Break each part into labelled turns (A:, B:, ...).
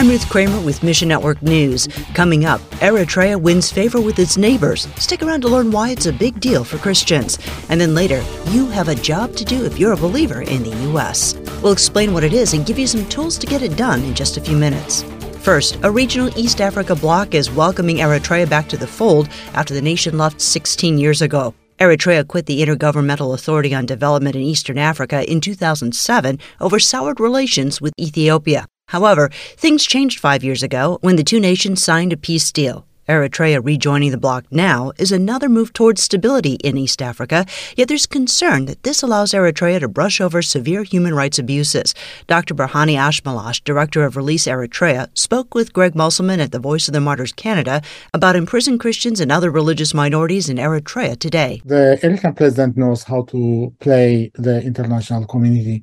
A: I'm Ruth Kramer with Mission Network News. Coming up, Eritrea wins favor with its neighbors. Stick around to learn why it's a big deal for Christians. And then later, you have a job to do if you're a believer in the U.S. We'll explain what it is and give you some tools to get it done in just a few minutes. First, a regional East Africa bloc is welcoming Eritrea back to the fold after the nation left 16 years ago. Eritrea quit the Intergovernmental Authority on Development in Eastern Africa in 2007 over soured relations with Ethiopia. However, things changed five years ago when the two nations signed a peace deal. Eritrea rejoining the bloc now is another move towards stability in East Africa, yet there's concern that this allows Eritrea to brush over severe human rights abuses. Dr. Berhane Asmelash, director of Release Eritrea, spoke with Greg Musselman at the Voice of the Martyrs Canada about imprisoned Christians and other religious minorities in Eritrea today.
B: The Eritrean president knows how to play the international community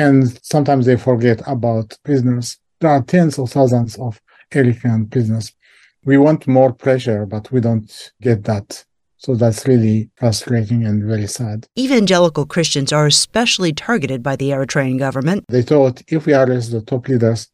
B: and sometimes they forget about prisoners. There are tens of thousands of Eritrean prisoners. We want more pressure, but we don't get that. So that's really frustrating and very sad.
A: Evangelical Christians are especially targeted by the Eritrean government.
B: They thought if we arrest the top leaders,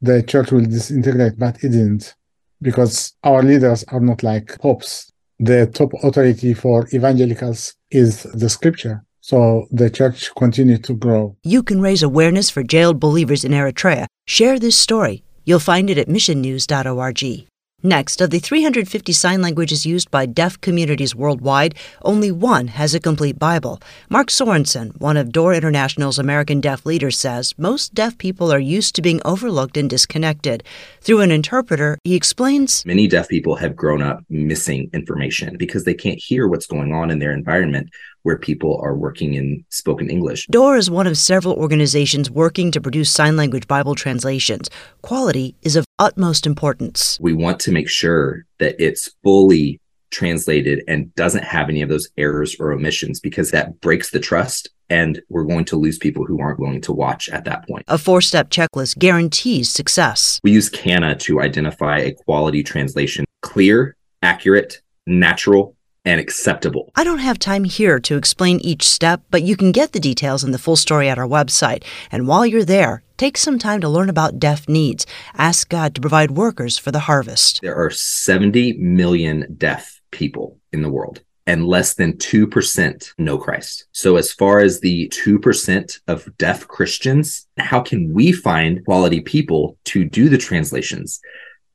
B: the church will disintegrate, but it didn't because our leaders are not like popes. The top authority for evangelicals is the scripture. So the church continued to grow.
A: You can raise awareness for jailed believers in Eritrea. Share this story. You'll find it at missionnews.org. Next, of the 350 sign languages used by deaf communities worldwide, only one has a complete Bible. Mark Sorensen, one of Door International's American deaf leaders, says most deaf people are used to being overlooked and disconnected. Through an interpreter, he explains
C: Many deaf people have grown up missing information because they can't hear what's going on in their environment where people are working in spoken English.
A: Door is one of several organizations working to produce sign language Bible translations. Quality is of utmost importance.
C: We want to make sure that it's fully translated and doesn't have any of those errors or omissions because that breaks the trust and we're going to lose people who aren't willing to watch at that point.
A: A four step checklist guarantees success.
C: We use CANA to identify a quality translation clear, accurate, natural, and acceptable.
A: I don't have time here to explain each step, but you can get the details and the full story at our website. And while you're there, take some time to learn about deaf needs. Ask God to provide workers for the harvest.
C: There are 70 million deaf people in the world. And less than 2% know Christ. So, as far as the 2% of deaf Christians, how can we find quality people to do the translations?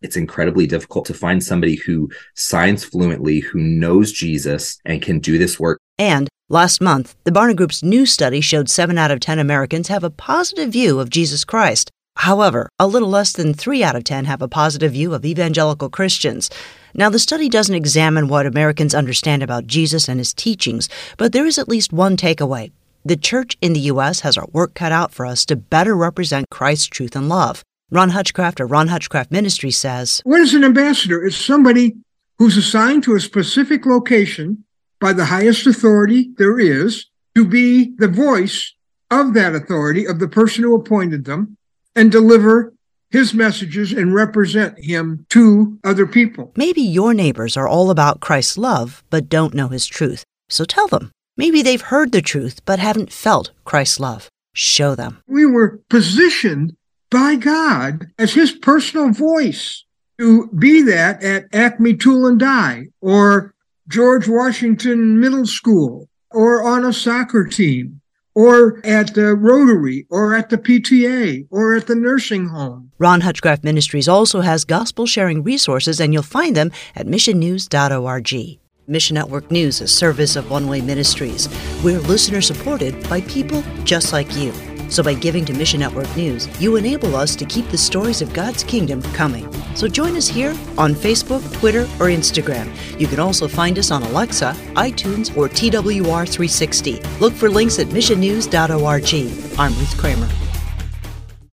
C: It's incredibly difficult to find somebody who signs fluently, who knows Jesus, and can do this work.
A: And last month, the Barna Group's new study showed 7 out of 10 Americans have a positive view of Jesus Christ. However, a little less than 3 out of 10 have a positive view of evangelical Christians. Now, the study doesn't examine what Americans understand about Jesus and his teachings, but there is at least one takeaway. The church in the U.S. has our work cut out for us to better represent Christ's truth and love. Ron Hutchcraft or Ron Hutchcraft Ministry says
D: What is an ambassador? It's somebody who's assigned to a specific location by the highest authority there is to be the voice of that authority, of the person who appointed them, and deliver his messages and represent him to other people.
A: Maybe your neighbors are all about Christ's love, but don't know his truth. So tell them. Maybe they've heard the truth, but haven't felt Christ's love. Show them.
D: We were positioned by God as his personal voice to be that at Acme Tool and Die or George Washington Middle School or on a soccer team or at the Rotary or at the PTA or at the nursing home.
A: Ron Hutchcraft Ministries also has gospel sharing resources, and you'll find them at missionnews.org. Mission Network News, a service of One Way Ministries. We're listener supported by people just like you. So by giving to Mission Network News, you enable us to keep the stories of God's kingdom coming. So join us here on Facebook, Twitter, or Instagram. You can also find us on Alexa, iTunes, or TWR360. Look for links at missionnews.org. I'm Ruth Kramer.